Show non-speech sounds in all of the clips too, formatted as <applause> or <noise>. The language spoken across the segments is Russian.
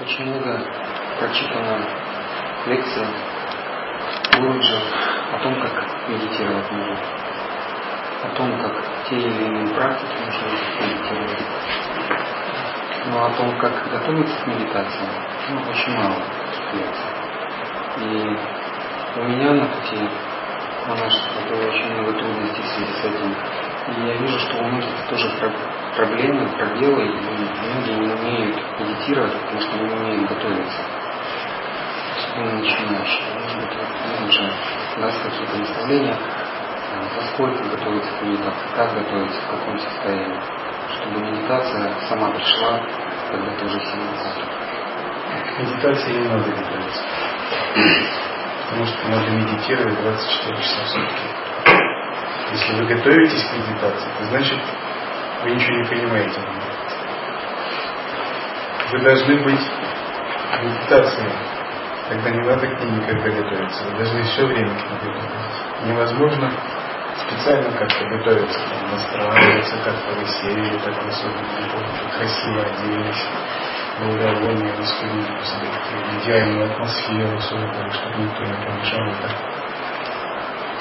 Очень много прочитано лекций Гуруджи о том, как медитировать нужно, о том, как те или иные практики нужно медитировать. Но о том, как готовиться к медитации, ну, очень мало лекций. И у меня на пути монашества было очень много трудностей связи с этим. И я вижу, что у многих тоже проблемы, пробелы, и многие не умеют медитировать, потому что не умеют готовиться. Особенно начинающие. Может быть, же даст какие-то наставления, поскольку готовиться к медитации, как готовиться, в каком состоянии, чтобы медитация сама пришла, когда ты уже сильно. К медитации не надо готовиться. Что надо медитировать 24 часа в сутки. Если вы готовитесь к медитации, то значит вы ничего не понимаете. Вы должны быть в медитации, когда не надо к ней никогда готовиться. Вы должны все время к ней готовиться. Невозможно специально как-то готовиться, настраиваться, как-то вы сели, так высоко, красиво оделись, благовоние восприняли идеальную атмосферу создали, чтобы никто не помешал. Так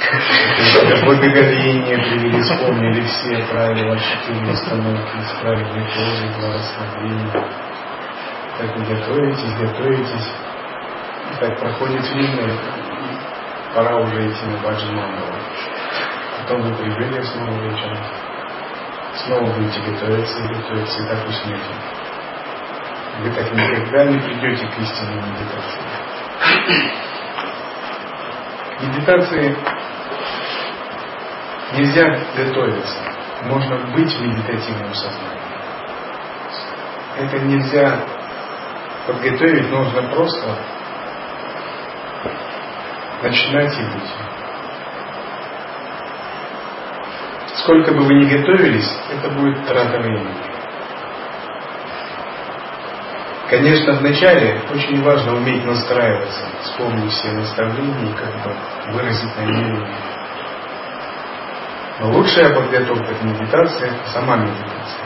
<laughs> Благоговение привели, вспомнили все правила, четыре установки, исправили позы, расслабления. Так вы готовитесь, готовитесь. И так проходит время, пора уже идти на Баджи. Потом вы прибыли снова вечером. Снова будете готовиться и готовиться, и так уснете. Вы так никогда не придете к истинной медитации. Медитации Нельзя готовиться. Можно быть в медитативном сознании. Это нельзя подготовить, нужно просто начинать и быть. Сколько бы вы ни готовились, это будет трата времени. Конечно, вначале очень важно уметь настраиваться, вспомнить все наставления и как бы выразить намерение но лучшая подготовка к медитации – сама медитация.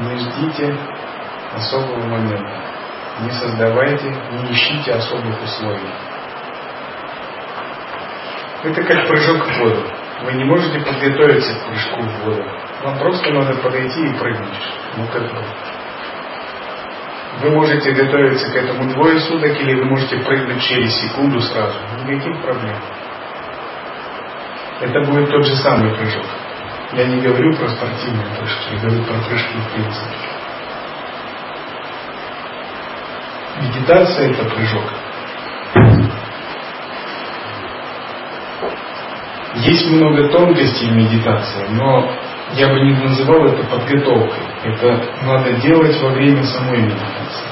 Не ждите особого момента. Не создавайте, не ищите особых условий. Это как прыжок в воду. Вы не можете подготовиться к прыжку в воду. Вам просто надо подойти и прыгнуть. Ну как бы. Вы можете готовиться к этому двое суток, или вы можете прыгнуть через секунду сразу. Никаких проблем это будет тот же самый прыжок. Я не говорю про спортивные прыжки, я говорю про прыжки в принципе. Медитация – это прыжок. Есть много тонкостей в медитации, но я бы не называл это подготовкой. Это надо делать во время самой медитации.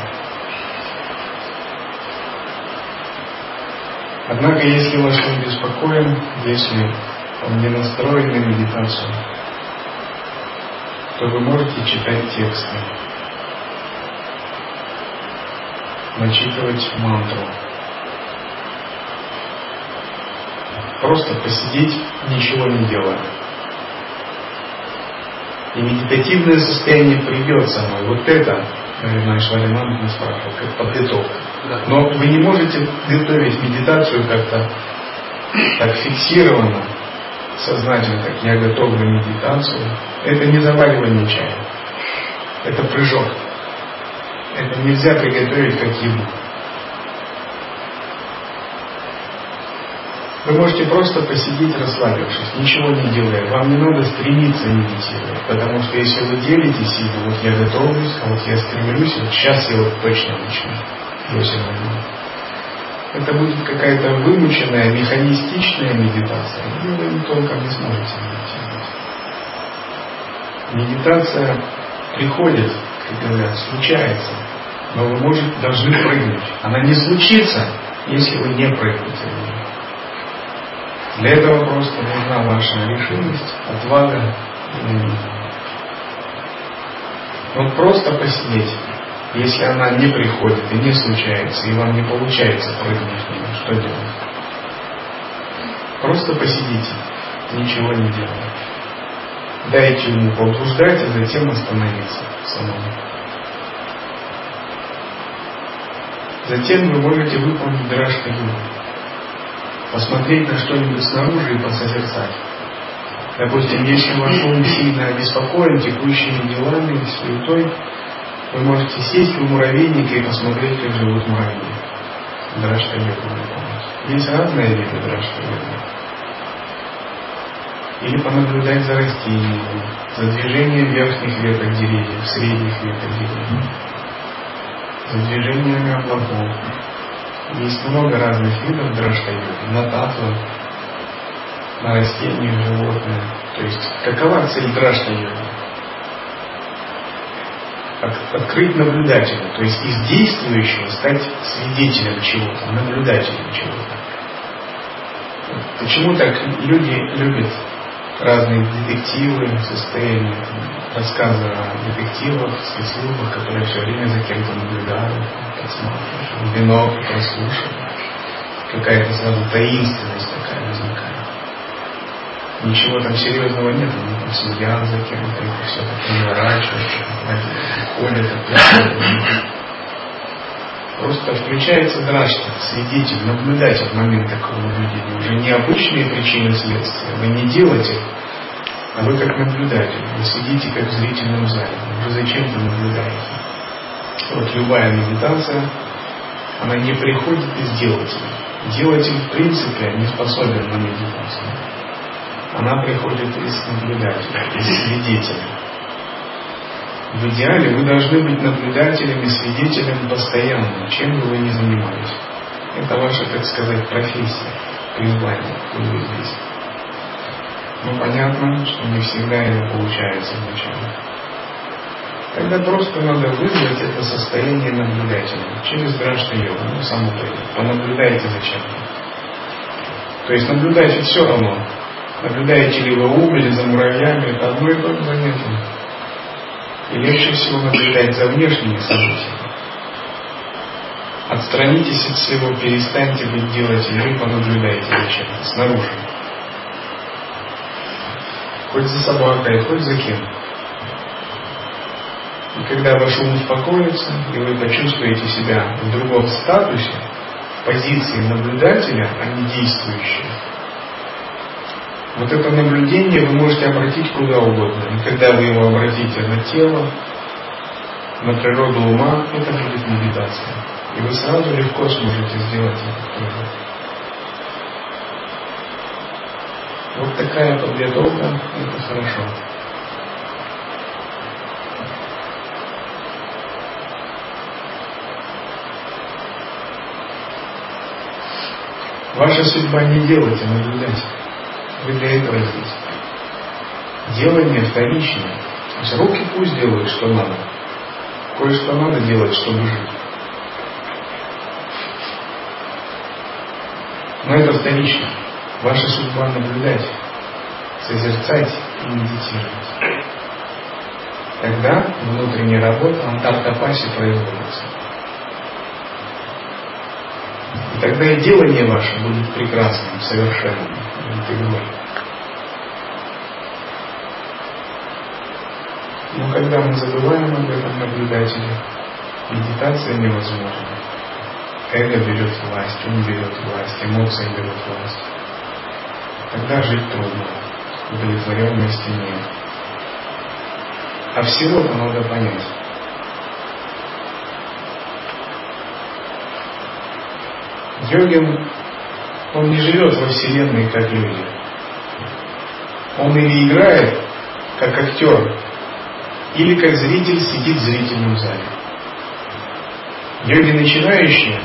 Однако, если ваш ум беспокоен, если он не настроен на медитацию, то вы можете читать тексты, начитывать мантру, просто посидеть, ничего не делая. И медитативное состояние придет само. И вот это, наверное, Швариман не спрашивал, как подготовка. Но вы не можете готовить медитацию как-то так фиксированно, сознательно, как я готовлю медитацию, это не заваривание чая. Это прыжок. Это нельзя приготовить как еду. Вы можете просто посидеть, расслабившись, ничего не делая. Вам не надо стремиться медитировать, потому что если вы делите силу, вот я готовлюсь, а вот я стремлюсь, вот сейчас я вот точно начну. Если это будет какая-то вымученная, механистичная медитация, и вы толком не сможете медитировать. Медитация приходит, как говорят, случается, но вы можете, должны прыгнуть. Она не случится, если вы не прыгнете Для этого просто нужна ваша решимость, отвага. Вот просто посидеть если она не приходит и не случается, и вам не получается прыгнуть в нее, что делать? Просто посидите. ничего не делая. Дайте ему поблуждать, а затем остановиться самому. Затем вы можете выполнить дражка йогу. Посмотреть на что-нибудь снаружи и посозерцать. Допустим, если ваш ум сильно обеспокоен текущими делами, суетой, вы можете сесть в муравейник и посмотреть, как живут муравьи. Выполнить. Есть разные виды дражка йогу. Или понаблюдать за растениями, за движением верхних веток деревьев, средних веток деревьев, за движениями облаков. Есть много разных видов йоги. На тату, на растения, животные. То есть, какова цель дражка йоги? открыть наблюдателя, то есть из действующего стать свидетелем чего-то, наблюдателем чего-то. Почему так люди любят разные детективы, состояния, рассказы о детективах, спецслужбах, которые все время за кем-то наблюдают, подсматривают, в бинокль прослушивают. Какая-то сразу таинственность такая возникает. Ничего там серьезного нет, они там следят за кем-то, это все так наворачивают, ходят, отпускают. Просто включается драшка, свидетель, наблюдатель в момент такого наблюдения. Уже не обычные причины следствия. Вы не делаете, а вы как наблюдатель. Вы сидите как в зрительном зале. Вы зачем-то наблюдаете. Вот любая медитация, она не приходит из делателя. Делатель в принципе не способен на медитацию. Она приходит из наблюдателя, из свидетеля. В идеале вы должны быть наблюдателями, свидетелями постоянно, чем бы вы ни занимались. Это ваша, так сказать, профессия, призвание, вы здесь. Ну, понятно, что не всегда это получается вначале. Тогда просто надо вызвать это состояние наблюдателя через дражный йогу, ну, само Понаблюдайте за чем-то. То есть наблюдайте все равно. Наблюдаете ли вы или за муравьями, это одно и то же занятие. И легче всего наблюдать за внешними событиями. Отстранитесь от всего, перестаньте быть делателем и понаблюдайте за чем-то снаружи. Хоть за собакой, хоть за кем. И когда ваш ум успокоится, и вы почувствуете себя в другом статусе, позиции наблюдателя, а не действующего, вот это наблюдение вы можете обратить куда угодно. И когда вы его обратите на тело, на природу ума, это будет медитация. И вы сразу легко сможете сделать это тоже. Вот такая подготовка, это хорошо. Ваша судьба не делать, а наблюдать. Вы для этого здесь. Делание вторичное. То есть руки пусть делают, что надо. Кое-что надо делать, чтобы жить. Но это вторично. Ваша судьба наблюдать, созерцать и медитировать. Тогда внутренняя работа антартопаси производится. И тогда и делание ваше будет прекрасным, совершенным, интегральным. Но когда мы забываем об этом наблюдателе, медитация невозможна. Эго берет власть, ум берет власть, эмоции берут власть. Тогда жить трудно, удовлетворенности нет. А всего-то надо понять. Йогин, он не живет во Вселенной, как люди. Он или играет, как актер, или как зритель сидит в зрительном зале. Йоги начинающие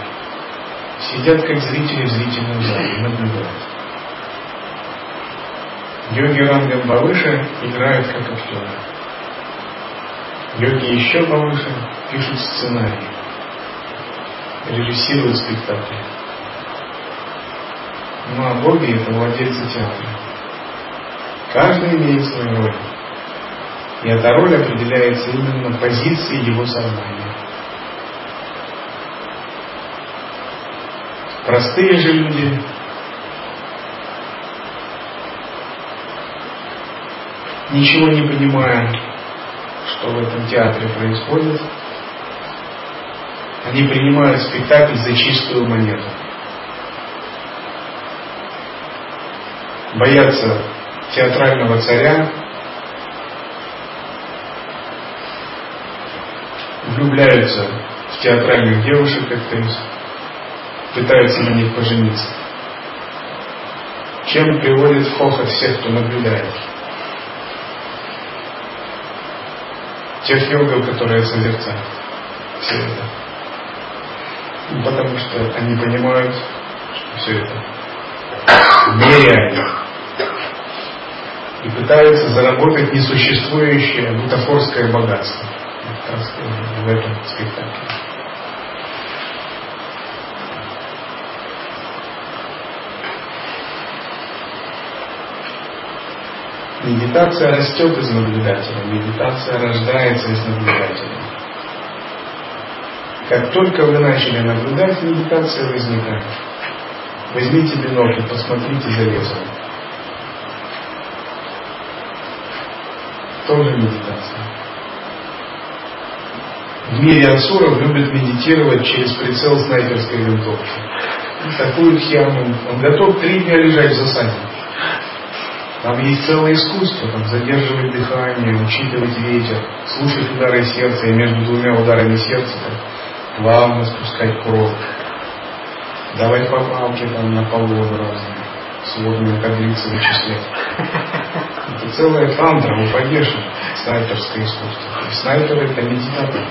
сидят как зрители в зрительном зале, наблюдают. Йоги рангом повыше играют как актеры. Йоги еще повыше пишут сценарий, режиссируют спектакли. Ну а боги это владельцы театра. Каждый имеет свою роль. И эта роль определяется именно позицией его сознания. Простые же люди ничего не понимая, что в этом театре происходит. Они принимают спектакль за чистую монету. Боятся театрального царя, влюбляются в театральных девушек, актрис, пытаются на них пожениться. Чем приводит в хохот всех, кто наблюдает? Тех йогов, которые созерцают все это. Ну, потому что они понимают, что все это нереально. И пытаются заработать несуществующее бутафорское богатство в этом спектакле. Медитация растет из наблюдателя, медитация рождается из наблюдателя. Как только вы начали наблюдать, медитация возникает. Возьмите бинокль, посмотрите за лесом. Тоже медитация. В мире асуров любят медитировать через прицел снайперской винтовки. Такую схему. Он готов три дня лежать в засаде. Там есть целое искусство, там задерживать дыхание, учитывать ветер, слушать удары сердца и между двумя ударами сердца так, плавно спускать кровь, давать поправки там на погоду разные, сводные таблицы вычислять. Это целая тантра, упадешься, снайперское искусство. И снайперы это медитаторы,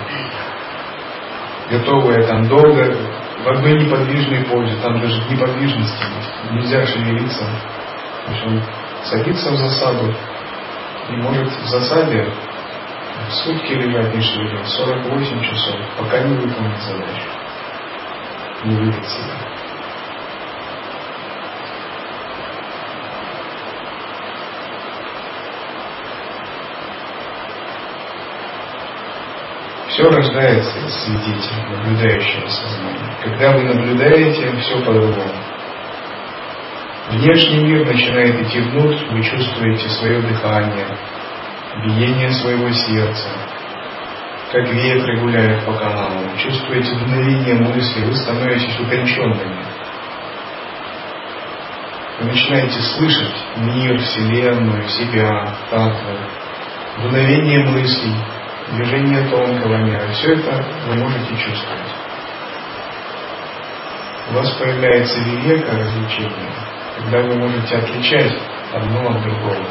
готовые там долго в одной неподвижной позе, там даже неподвижности нельзя шевелиться. В общем, садится в засаду и может в засаде сутки лежать не шевеля, 48 часов, пока не выполнит задачу, не выйдет себя. Все рождается из свидетеля, наблюдающего сознания. Когда вы наблюдаете, все по-другому. Внешний мир начинает идти внутрь, вы чувствуете свое дыхание, биение своего сердца, как ветры гуляют по каналам, чувствуете дуновение мысли, вы становитесь утонченными. Вы начинаете слышать мир, Вселенную, себя, татвы, дуновение мыслей, движение тонкого мира. Все это вы можете чувствовать. У вас появляется века развлечения когда вы можете отличать одно от другого.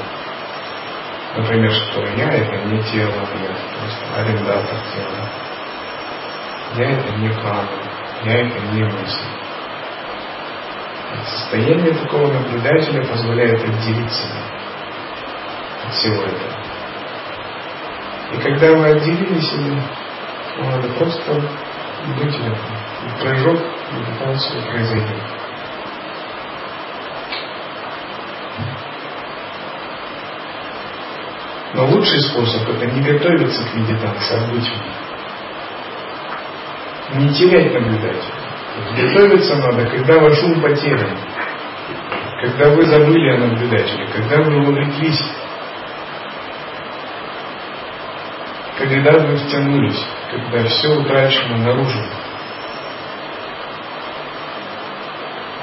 Например, что я это не тело, я просто арендатор тела. Я это не прана, я это не мысль. Состояние такого наблюдателя позволяет отделить себя от всего этого. И когда вы отделили себя, надо просто быть в этом. И прыжок медитации произойдет. Но лучший способ это не готовиться к медитации, а быть Не терять наблюдателя. Готовиться надо, когда ваш ум потерян, когда вы забыли о наблюдателе, когда вы увлеклись, когда вы втянулись, когда все утрачено наружу.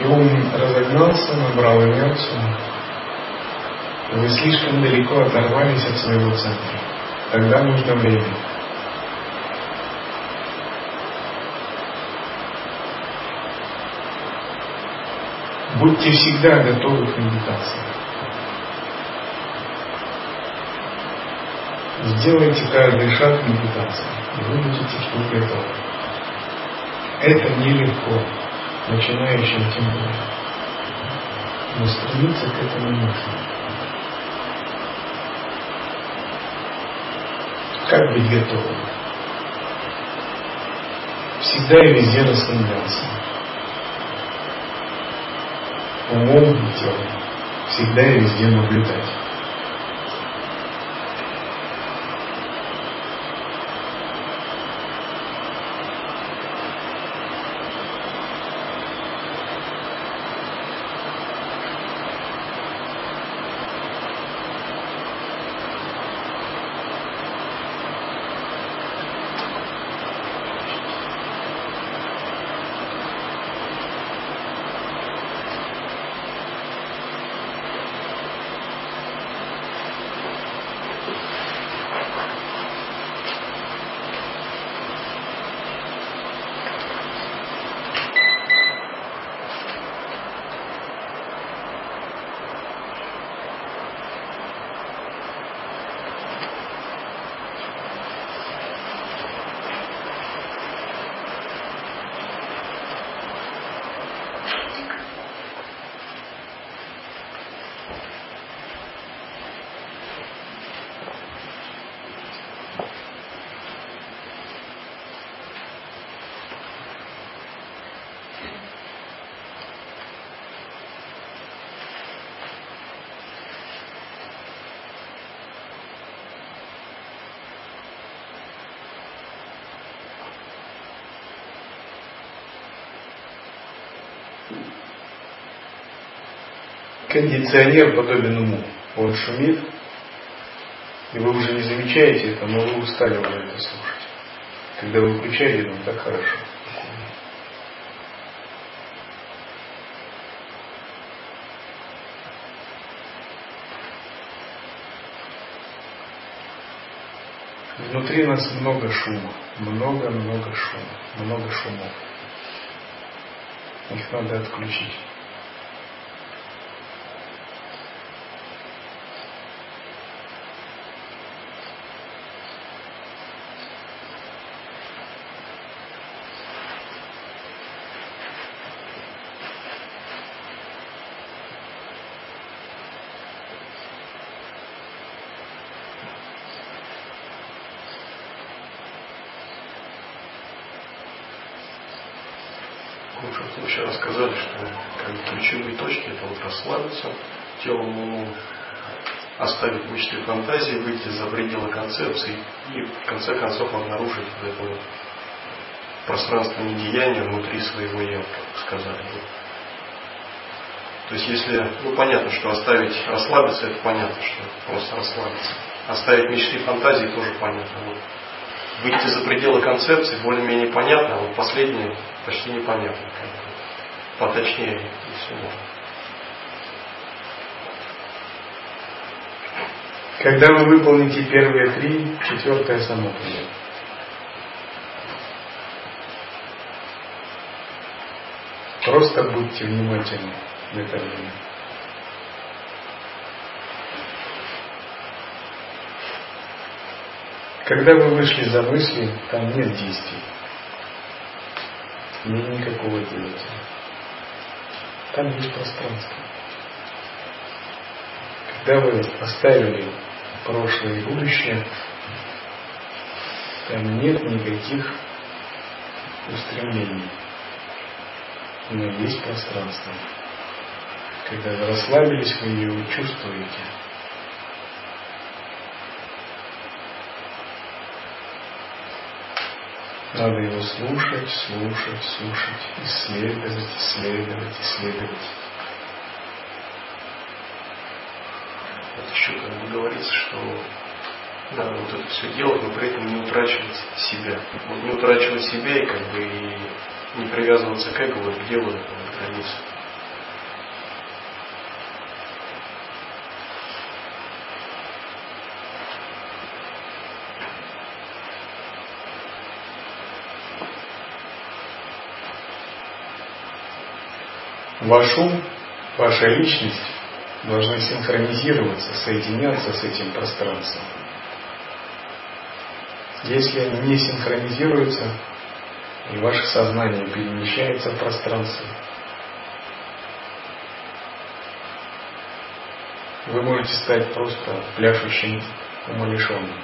И ум разогнался, набрал инерцию, вы слишком далеко оторвались от своего центра. Тогда нужно время. Будьте всегда готовы к медитации. Сделайте каждый шаг медитации, и вы будете к готовы. Это нелегко, начинающим тем более. Но стремиться к этому нужно. Как быть готовым? Всегда и везде расслабляться. Умом и телом. Всегда и везде наблюдать. Кондиционер подобен уму. Он шумит, и вы уже не замечаете это, но вы устали уже это слушать. Когда вы включаете, ну так хорошо. Внутри нас много шума, много-много шума, много шумов. Их надо отключить. Фантазии, выйти за пределы концепции и в конце концов обнаружить вот это вот пространственное деяние внутри своего я, как сказали. То есть если, ну понятно, что оставить расслабиться, это понятно, что просто расслабиться. Оставить мечты фантазии тоже понятно. Вот. Выйти за пределы концепции более-менее понятно, а вот последнее почти непонятно. Поточнее и все можно. Когда вы выполните первые три, четвертое само придет. Просто будьте внимательны в это время. Когда вы вышли за мысли, там нет действий. Нет никакого делателя. Там есть пространство. Когда вы оставили прошлое и будущее, там нет никаких устремлений. Но есть пространство. Когда вы расслабились, вы ее чувствуете. Надо его слушать, слушать, слушать, исследовать, исследовать, исследовать. еще как бы говорится, что надо вот это все делать, но при этом не утрачивать себя. Вот не утрачивать себя и как бы и не привязываться к эго, вот где вот вот граница. Ваш ум, ваша личность должны синхронизироваться, соединяться с этим пространством. Если они не синхронизируются, и ваше сознание перемещается в пространстве, вы можете стать просто пляшущим умалишенным.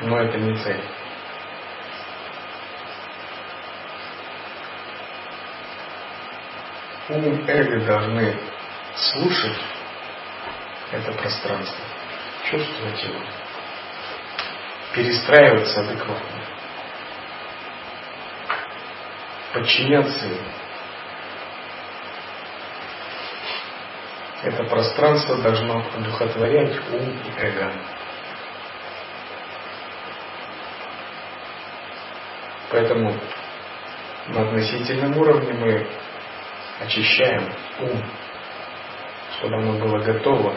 Но это не цель. Ум эго должны слушать это пространство, чувствовать его, перестраиваться адекватно, подчиняться ему. Это пространство должно одухотворять ум и эго. Поэтому на относительном уровне мы очищаем ум чтобы оно было готово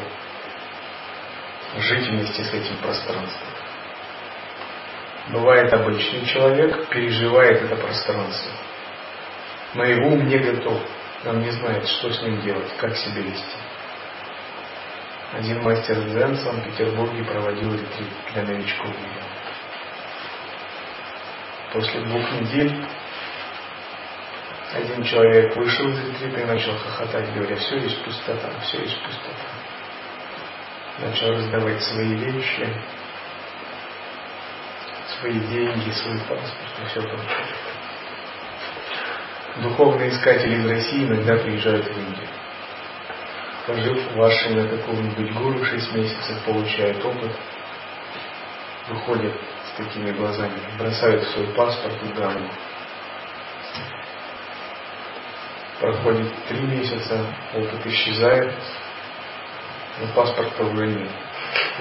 жить вместе с этим пространством. Бывает обычный человек, переживает это пространство, но его ум не готов, он не знает, что с ним делать, как себя вести. Один мастер дзен в Санкт-Петербурге проводил ретрит для новичков. После двух недель один человек вышел из ретрита и начал хохотать, говоря, все есть пустота, все есть пустота. Начал раздавать свои вещи, свои деньги, свой паспорт и все прочее. Духовные искатели из России иногда приезжают в Индию. Пожив вашей на каком-нибудь гуру 6 месяцев, получают опыт, выходят с такими глазами, бросают свой паспорт в гамму проходит три месяца, опыт исчезает, но паспорта уже нет.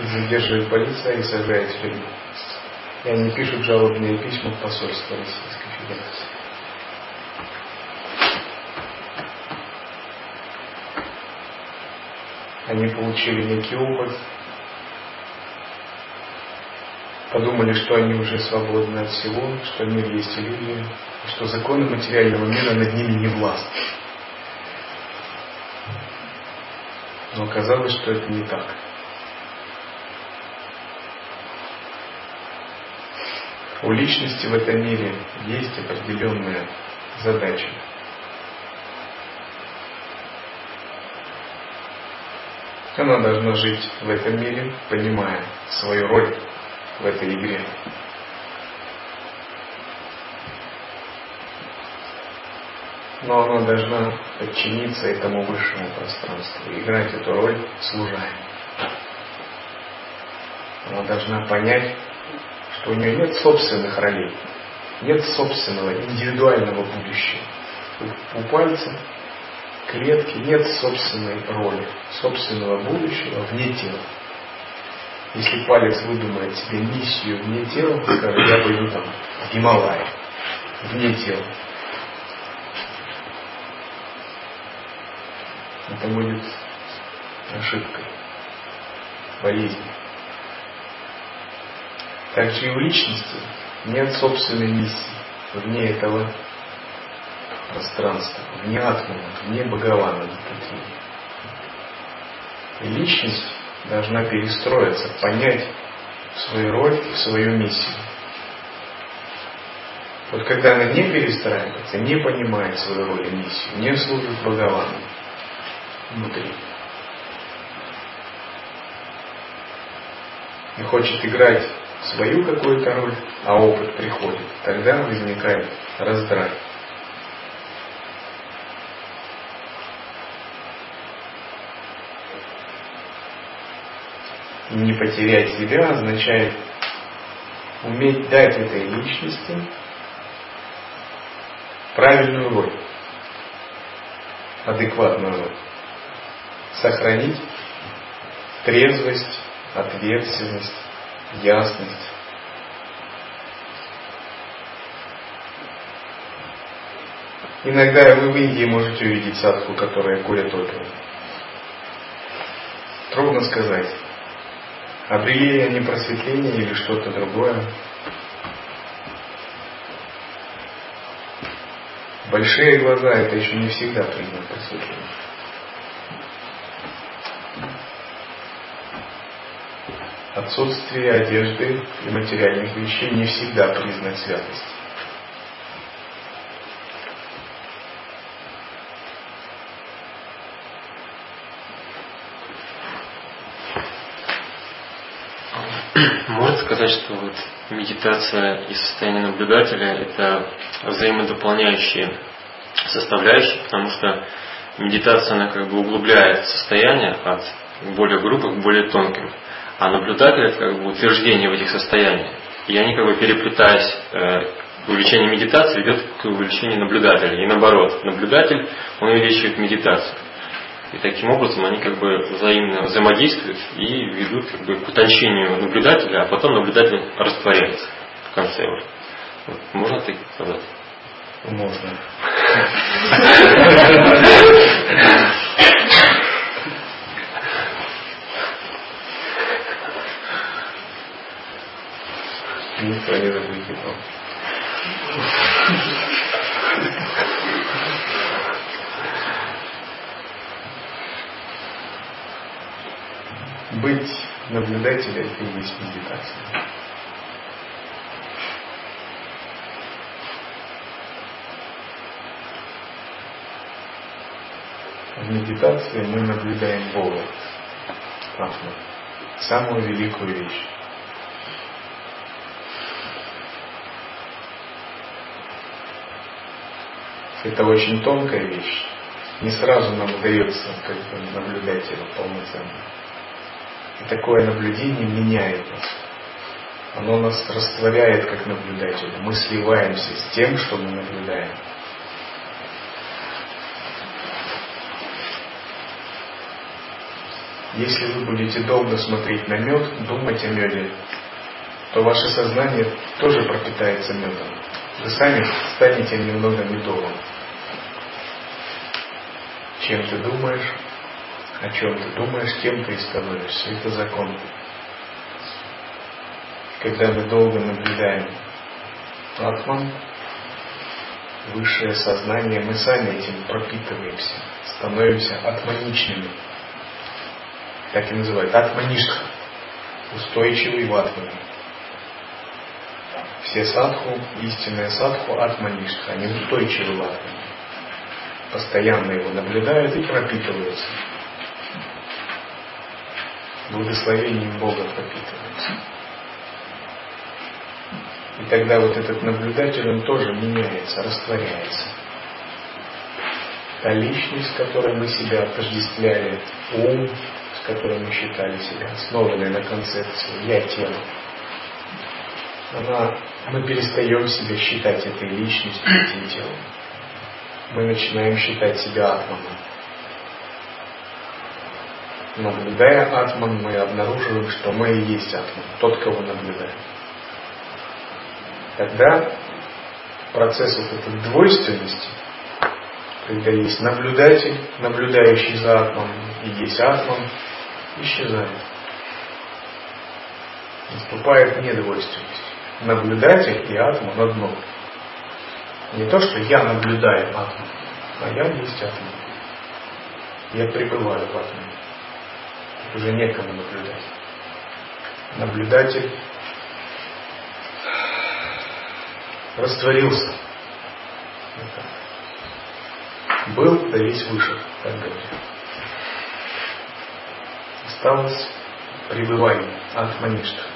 Задерживает полиция и сажает в тюрьму. И они пишут жалобные письма в посольство Российской Федерации. Они получили некий опыт, подумали, что они уже свободны от всего, что мир есть иллюзия, что законы материального мира над ними не властны. Но оказалось, что это не так. У личности в этом мире есть определенная задача. Она должна жить в этом мире, понимая свою роль в этой игре. Но она должна подчиниться этому высшему пространству, играть эту роль служая. Она должна понять, что у нее нет собственных ролей, нет собственного индивидуального будущего. У пальца клетки нет собственной роли, собственного будущего вне тела. Если палец выдумает себе миссию вне тела, скажет, я пойду там в Гималай, вне тела. Это будет ошибкой, болезнью. Также и у личности нет собственной миссии вне этого пространства, вне атмана, вне Бхагавана. Личность должна перестроиться, понять свою роль, свою миссию. Вот когда она не перестраивается, не понимает свою роль и миссию, не служит Бхагавану внутри, и хочет играть свою какую-то роль, а опыт приходит, тогда возникает раздрай. Не потерять себя означает уметь дать этой личности правильную роль, адекватную роль, сохранить трезвость, ответственность, ясность. Иногда вы в Индии можете увидеть садху, которая курит опиум. Трудно сказать, Обрели они просветление или что-то другое? Большие глаза – это еще не всегда признак просветления. Отсутствие одежды и материальных вещей не всегда признак святости. <clears throat> сказать, что вот медитация и состояние наблюдателя – это взаимодополняющие составляющие, потому что медитация, она как бы углубляет состояние от более грубых к более тонким, а наблюдатель – это как бы утверждение в этих состояниях. И они как бы переплетаясь, э, увеличение медитации ведет к увеличению наблюдателя. И наоборот, наблюдатель, он увеличивает медитацию. И таким образом они как бы взаимно взаимодействуют и ведут как бы к утончению наблюдателя, а потом наблюдатель растворяется в конце уже. Вот. Можно так сказать? Можно. Никто не запретил. Быть наблюдателем – это и есть медитация. В медитации мы наблюдаем Бога, Атму, самую великую вещь. Это очень тонкая вещь. Не сразу нам удается как бы, наблюдать его полноценно. И такое наблюдение меняет нас. Оно нас растворяет как наблюдателя. Мы сливаемся с тем, что мы наблюдаем. Если вы будете долго смотреть на мед, думать о меде, то ваше сознание тоже пропитается медом. Вы сами станете немного медовым. Чем ты думаешь? О чем ты думаешь, тем ты и становишься. Это закон. Когда мы долго наблюдаем Атман, высшее сознание, мы сами этим пропитываемся, становимся атманичными. Так и называют. Атмаништха. Устойчивый в атмане. Все садху, истинная садху, атмаништха, они устойчивы в атмане. Постоянно его наблюдают и пропитываются. Благословением Бога пропитываются. И тогда вот этот наблюдатель, он тоже меняется, растворяется. Та личность, с которой мы себя отождествляли, ум, с которым мы считали себя, основанная на концепции «я тело», она, мы перестаем себя считать этой личностью, этим телом. Мы начинаем считать себя атманом. Наблюдая атман, мы обнаруживаем, что мы и есть атман, тот, кого наблюдаем тогда процесс вот этой двойственности, когда есть наблюдатель, наблюдающий за атомом, и есть атом, исчезает. Наступает недвойственность. Наблюдатель и атом одно. Не то, что я наблюдаю атом, а я есть атом. Я пребываю в атоме. Уже некому наблюдать. Наблюдатель растворился. Был, да весь вышел, так говорят. Осталось пребывание от маништа.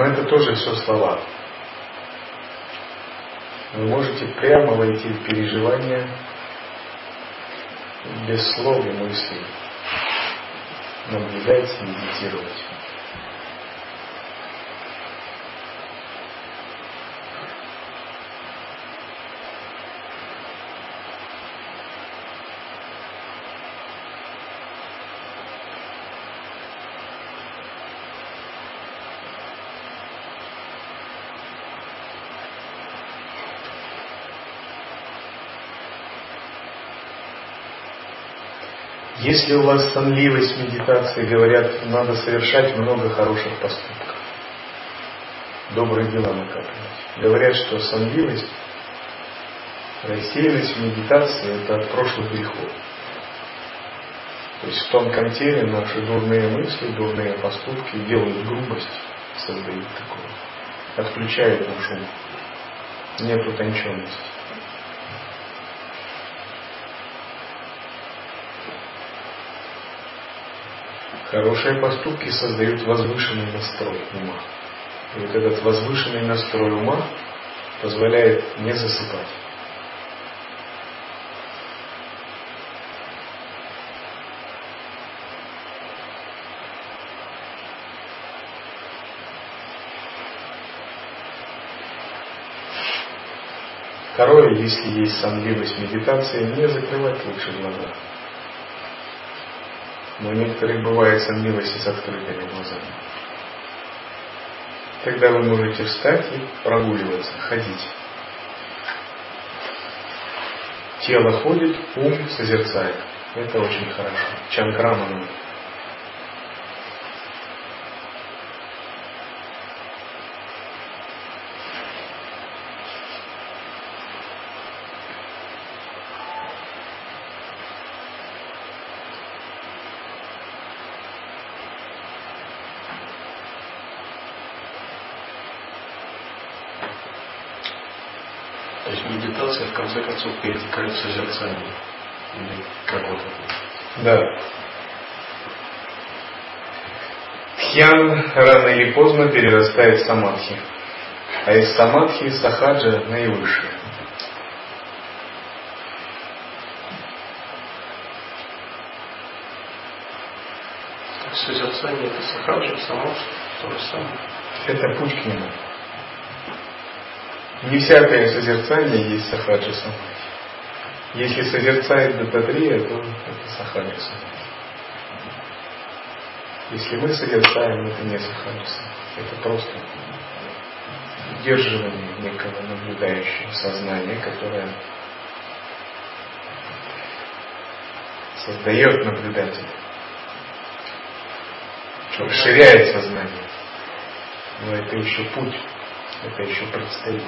Но это тоже все слова. Вы можете прямо войти в переживание без слов и мыслей. Наблюдать, медитировать. Если у вас сонливость медитации, говорят, надо совершать много хороших поступков. Добрые дела накапливать. Говорят, что сонливость, рассеянность в медитации – это от прошлых грехов. То есть в тонком теле наши дурные мысли, дурные поступки делают грубость, создают такое, отключают нашу ум. Нет утонченности. Хорошие поступки создают возвышенный настрой ума. И вот этот возвышенный настрой ума позволяет не засыпать. Второе, если есть сонливость медитации, не закрывать лучше глаза. Но у некоторых бывает сонливость с открытыми глазами. Тогда вы можете встать и прогуливаться, ходить. Тело ходит, ум созерцает. Это очень хорошо. Чанкраману конце концов перетекает в созерцание. Или как вот это? Да. Тхьян рано или поздно перерастает в самадхи. А из самадхи сахаджа наивысшее. Созерцание это сахаджа, само то же самое. Это путь к нему. Не всякое созерцание есть сахаджа самадхи. Если созерцает Дататрия, то это сахаджа самадхи. Если мы созерцаем, это не сахаджа Это просто удерживание некого наблюдающего сознания, которое создает наблюдателя, расширяет сознание. Но это еще путь, это еще предстоит.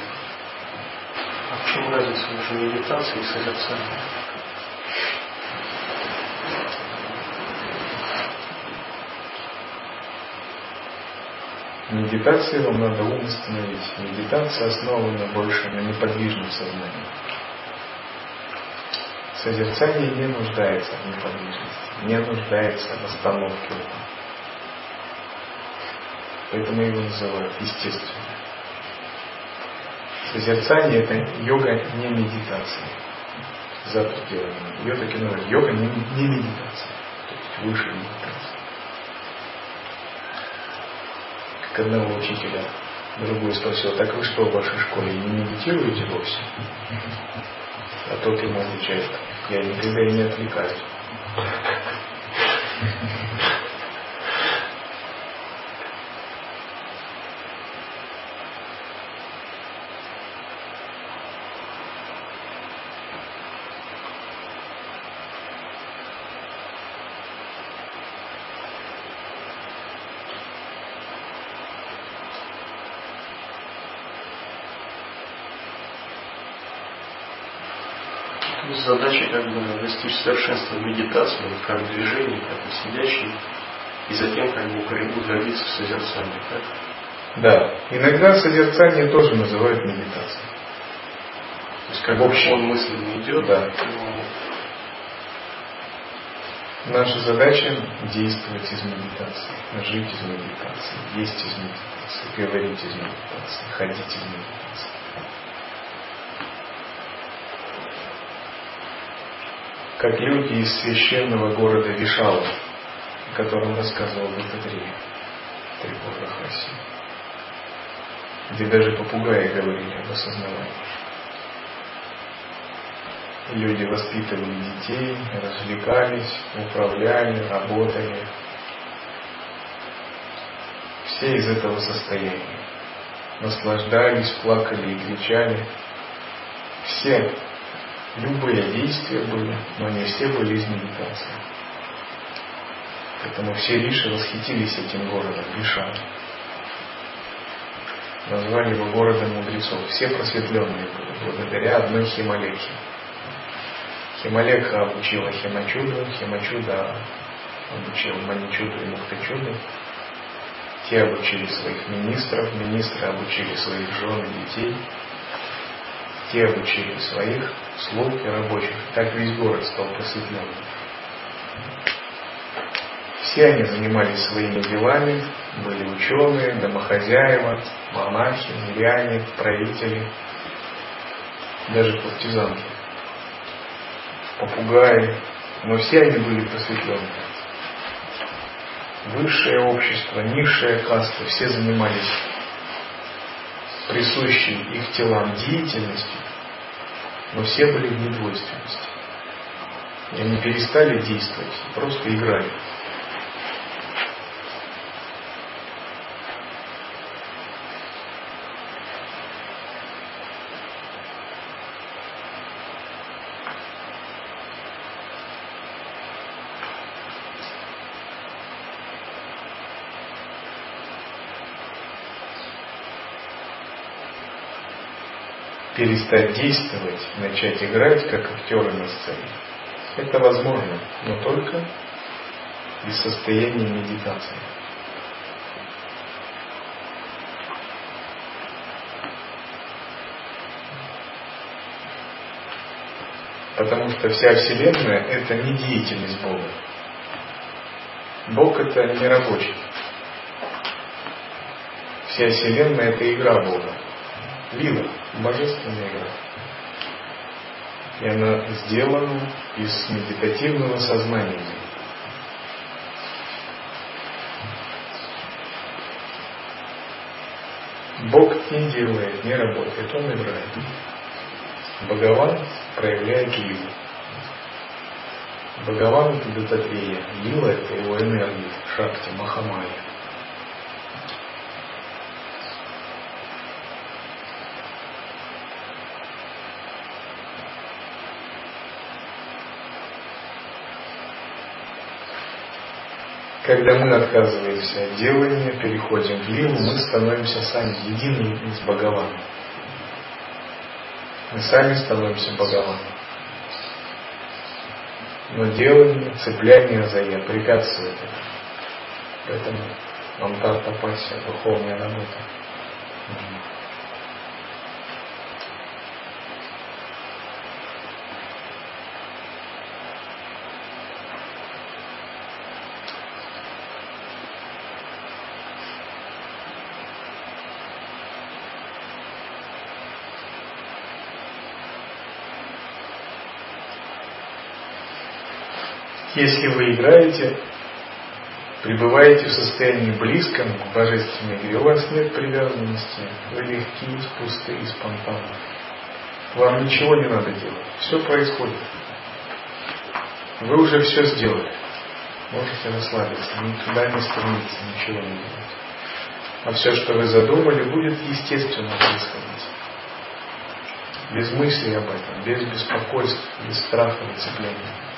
А в чем разница между медитацией и созерцанием? Медитации вам надо ум остановить. Медитация основана больше на неподвижном сознании. Созерцание не нуждается в неподвижности, не нуждается в остановке. Поэтому его называют естественным. Созерцание – это йога не медитация. За пределами. Ее таки называют йога не, не медитация. То есть выше медитации. Как одного учителя другой спросил, так вы что в вашей школе не медитируете вовсе? А тот ему отвечает, я никогда и не отвлекаюсь. Задача как бы достичь совершенства в медитации, как в движении, как и сидящий, и затем как бы удалиться в созерцании. Так? Да. Иногда созерцание тоже называют медитацией. То есть как в общем, он мысленно идет, да. но... Наша задача действовать из медитации, жить из медитации, есть из медитации, говорить из медитации, ходить из медитации. Как люди из священного города Вишала, о котором рассказывал Дататрия Трипурахаси, где даже попугаи говорили об осознавании. Люди воспитывали детей, развлекались, управляли, работали. Все из этого состояния. Наслаждались, плакали и кричали. Все любые действия были, но не все были из медитации. Поэтому все риши восхитились этим городом, Вишан. Назвали его городом мудрецов. Все просветленные были благодаря одной Хималеке. Хималека обучила Химачуду, Химачуда обучил Маничуду и Мухтачуду. Те обучили своих министров, министры обучили своих жен и детей те обучили своих слуг и рабочих. Так весь город стал просветленным. Все они занимались своими делами, были ученые, домохозяева, монахи, миряне, правители, даже партизанки, попугаи, но все они были просветлены. Высшее общество, низшая каста, все занимались присущей их телам деятельностью, но все были в недвойственности. И они перестали действовать, просто играли. Перестать действовать, начать играть, как актеры на сцене. Это возможно, но только из состояния медитации. Потому что вся Вселенная – это не деятельность Бога. Бог – это не рабочий. Вся Вселенная – это игра Бога. Лила, божественная игра. И она сделана из медитативного сознания. Бог не делает, не работает, Он играет. Бхагаван проявляет Лилу. Бхагаван – это дататрия, Лила – это его энергия, шакти, махамая. Когда мы отказываемся от делания, переходим в лилу, мы становимся сами единым с Бхагаваном. Мы сами становимся Бхагаваном. Но делание, цепляние за я препятствует этому. Поэтому мантар тапасия, духовная работа. Если вы играете, пребываете в состоянии близком к божественной игре, у вас нет привязанности, вы легкие, пустые, спонтанные. Вам ничего не надо делать. Все происходит. Вы уже все сделали. Можете расслабиться, никуда не стремиться, ничего не делать. А все, что вы задумали, будет естественно происходить. Без мыслей об этом, без беспокойств, без страха и цепления.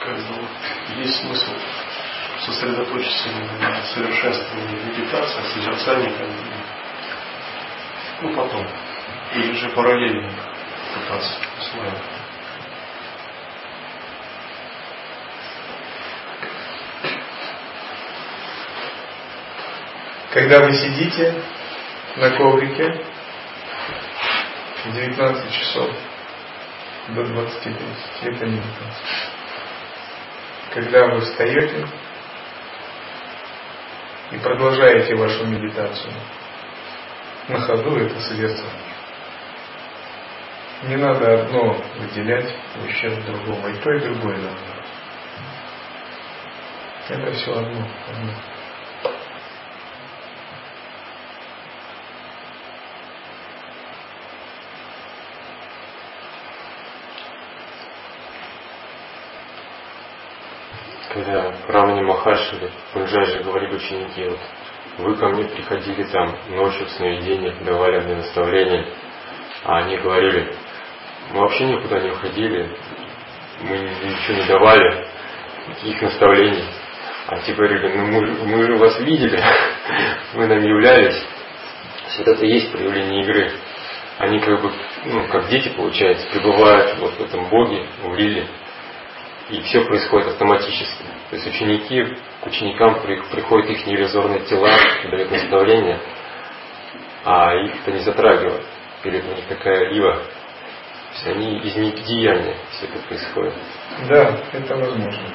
Как бы есть смысл сосредоточиться на совершенствовании медитации, созерцании, как бы, ну потом. Или же параллельно пытаться осваивать. Когда вы сидите на коврике в 19 часов до 20.30, это медитация когда вы встаете и продолжаете вашу медитацию, на ходу это созерцание. Не надо одно выделять в другому. И то, и другое надо. Это все одно. одно. Когда Рамани Махарши, Пунджаджи говорили ученики, вот, вы ко мне приходили там ночью в сновидениях, давали мне наставления, а они говорили, мы вообще никуда не уходили, мы ничего не давали, никаких наставлений. А те говорили, ну мы, мы же вас видели, <laughs> мы нам являлись. Есть это и есть проявление игры. Они как бы, ну, как дети, получается, пребывают вот в этом Боге, в Лиле, и все происходит автоматически. То есть ученики, к ученикам приходят их неиллюзорные тела, дают наставления, а их это не затрагивает. Перед них такая лива. То есть они из недеяния все это происходит. Да, это возможно.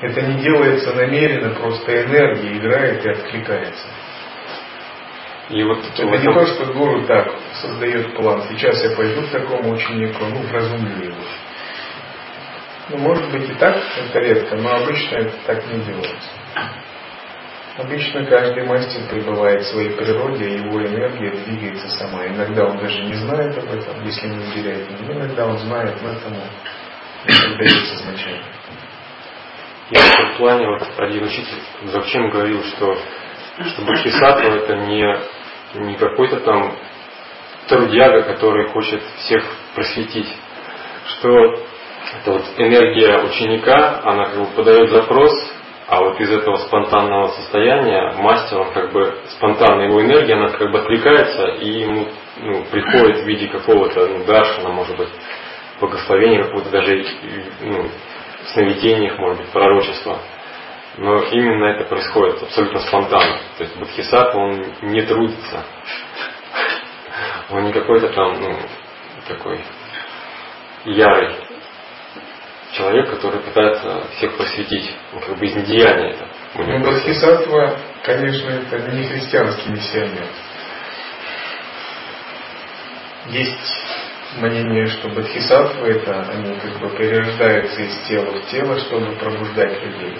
Это не делается намеренно, просто энергия играет и откликается. И вот это этом... не то, что гуру так создает план. Сейчас я пойду к такому ученику, ну, вразумлю его. Ну, может быть и так, это редко, но обычно это так не делается. Обычно каждый мастер пребывает в своей природе, его энергия двигается сама. Иногда он даже не знает об этом, если не уделяет ему. Иногда он знает, но этому не дается значение. И в этом плане вот один учитель зачем говорил, что, что Бхактисаттва это не, не какой-то там трудяга, который хочет всех просветить, что это вот энергия ученика, она как бы подает запрос, а вот из этого спонтанного состояния мастер, он как бы спонтанная его энергия, она как бы отвлекается и ему ну, приходит в виде какого-то ну, даршина, может быть, благословения, какого-то даже ну, в сновидениях, может быть, пророчества. Но именно это происходит абсолютно спонтанно. То есть Бадхисат, он не трудится. Он не какой-то там, ну, такой ярый человек, который пытается всех просветить, ну, как бы из недеяния это. Ну, Бодхисаттва, конечно, это не христианский миссионер. Есть мнение, что бодхисаттвы это они как бы перерождаются из тела в тело, чтобы пробуждать людей.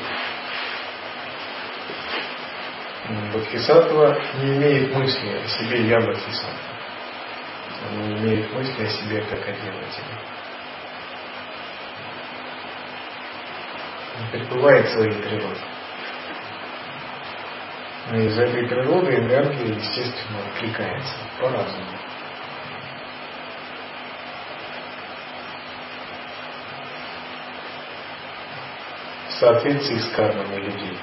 Бодхисаттва не имеет мысли о себе «я Бодхисаттва». Он не имеет мысли о себе как о делателе. Он пребывает в своей природе. Но из этой природы энергия, естественно, откликается по-разному. В соответствии с кармами людей.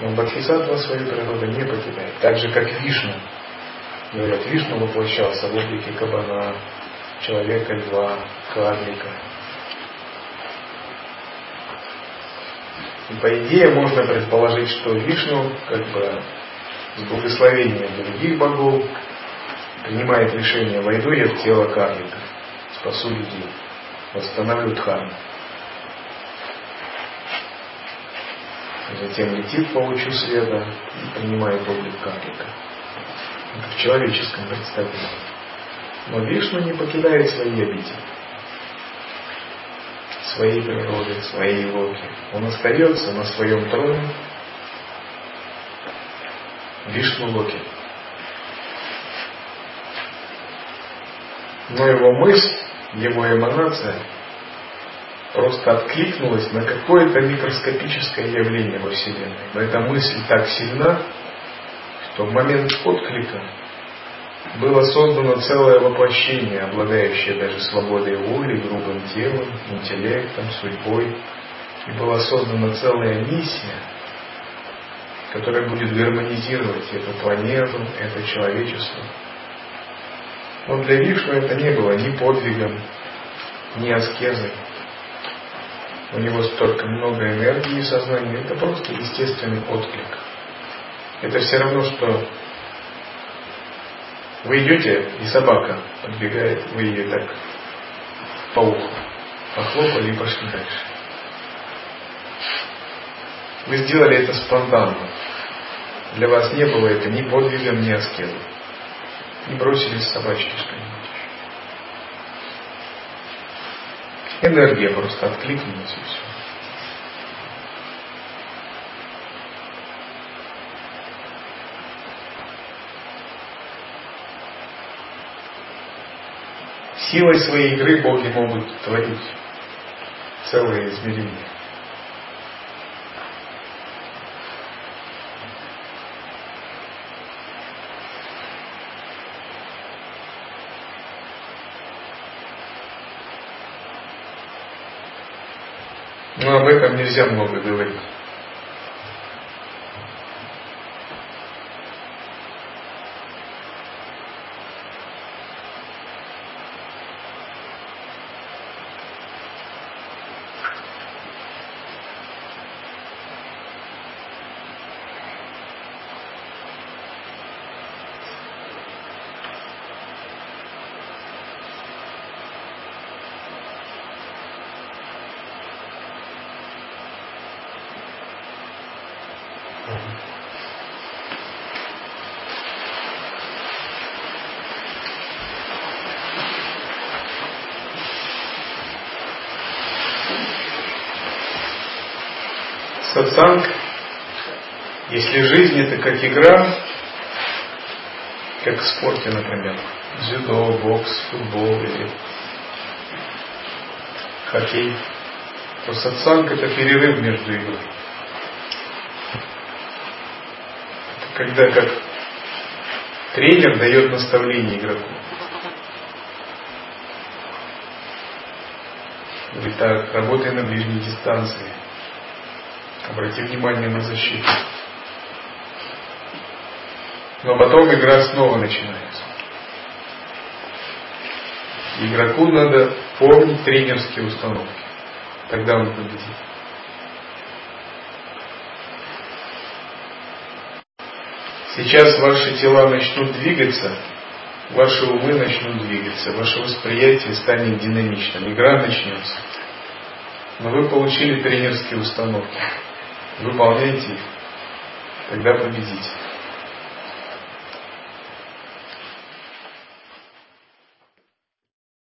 Но Бодхисаттва свою природу не покидает. Так же, как Вишну. Говорят, Вишну воплощался в облике кабана, человека, льва, карлика. И по идее можно предположить, что Вишну, как бы с благословением других богов, принимает решение, войду я в тело карлика, спасу людей, восстановлю дхарму. Затем летит по лучу света и принимает облик карлика. Это в человеческом представлении. Но Вишну не покидает свои обители своей природы, своей логи. Он остается на своем троне Вишну Локи. Но его мысль, его эманация просто откликнулась на какое-то микроскопическое явление во Вселенной. Но эта мысль так сильна, что в момент отклика было создано целое воплощение, обладающее даже свободой воли, грубым телом, интеллектом, судьбой. И была создана целая миссия, которая будет гармонизировать эту планету, это человечество. Но для Вишну это не было ни подвигом, ни аскезой. У него столько много энергии и сознания, это просто естественный отклик. Это все равно, что вы идете, и собака подбегает, вы ее так по уху похлопали и пошли дальше. Вы сделали это спонтанно. Для вас не было это ни подвигом, ни аскезом. Не бросились собачки что-нибудь. Энергия просто откликнулась и все. Силой своей игры боги могут творить целые измерения. Но об этом нельзя много говорить. Сатсанг, если жизнь это как игра, как в спорте, например, дзюдо, бокс, футбол или хоккей, то сатсанг это перерыв между игрой. Это когда как тренер дает наставление игроку. Говорит, так, работай на ближней дистанции. Обрати внимание на защиту. Но потом игра снова начинается. Игроку надо помнить тренерские установки. Тогда он победит. Сейчас ваши тела начнут двигаться, ваши умы начнут двигаться, ваше восприятие станет динамичным, игра начнется. Но вы получили тренерские установки. Выполняйте их, тогда победите.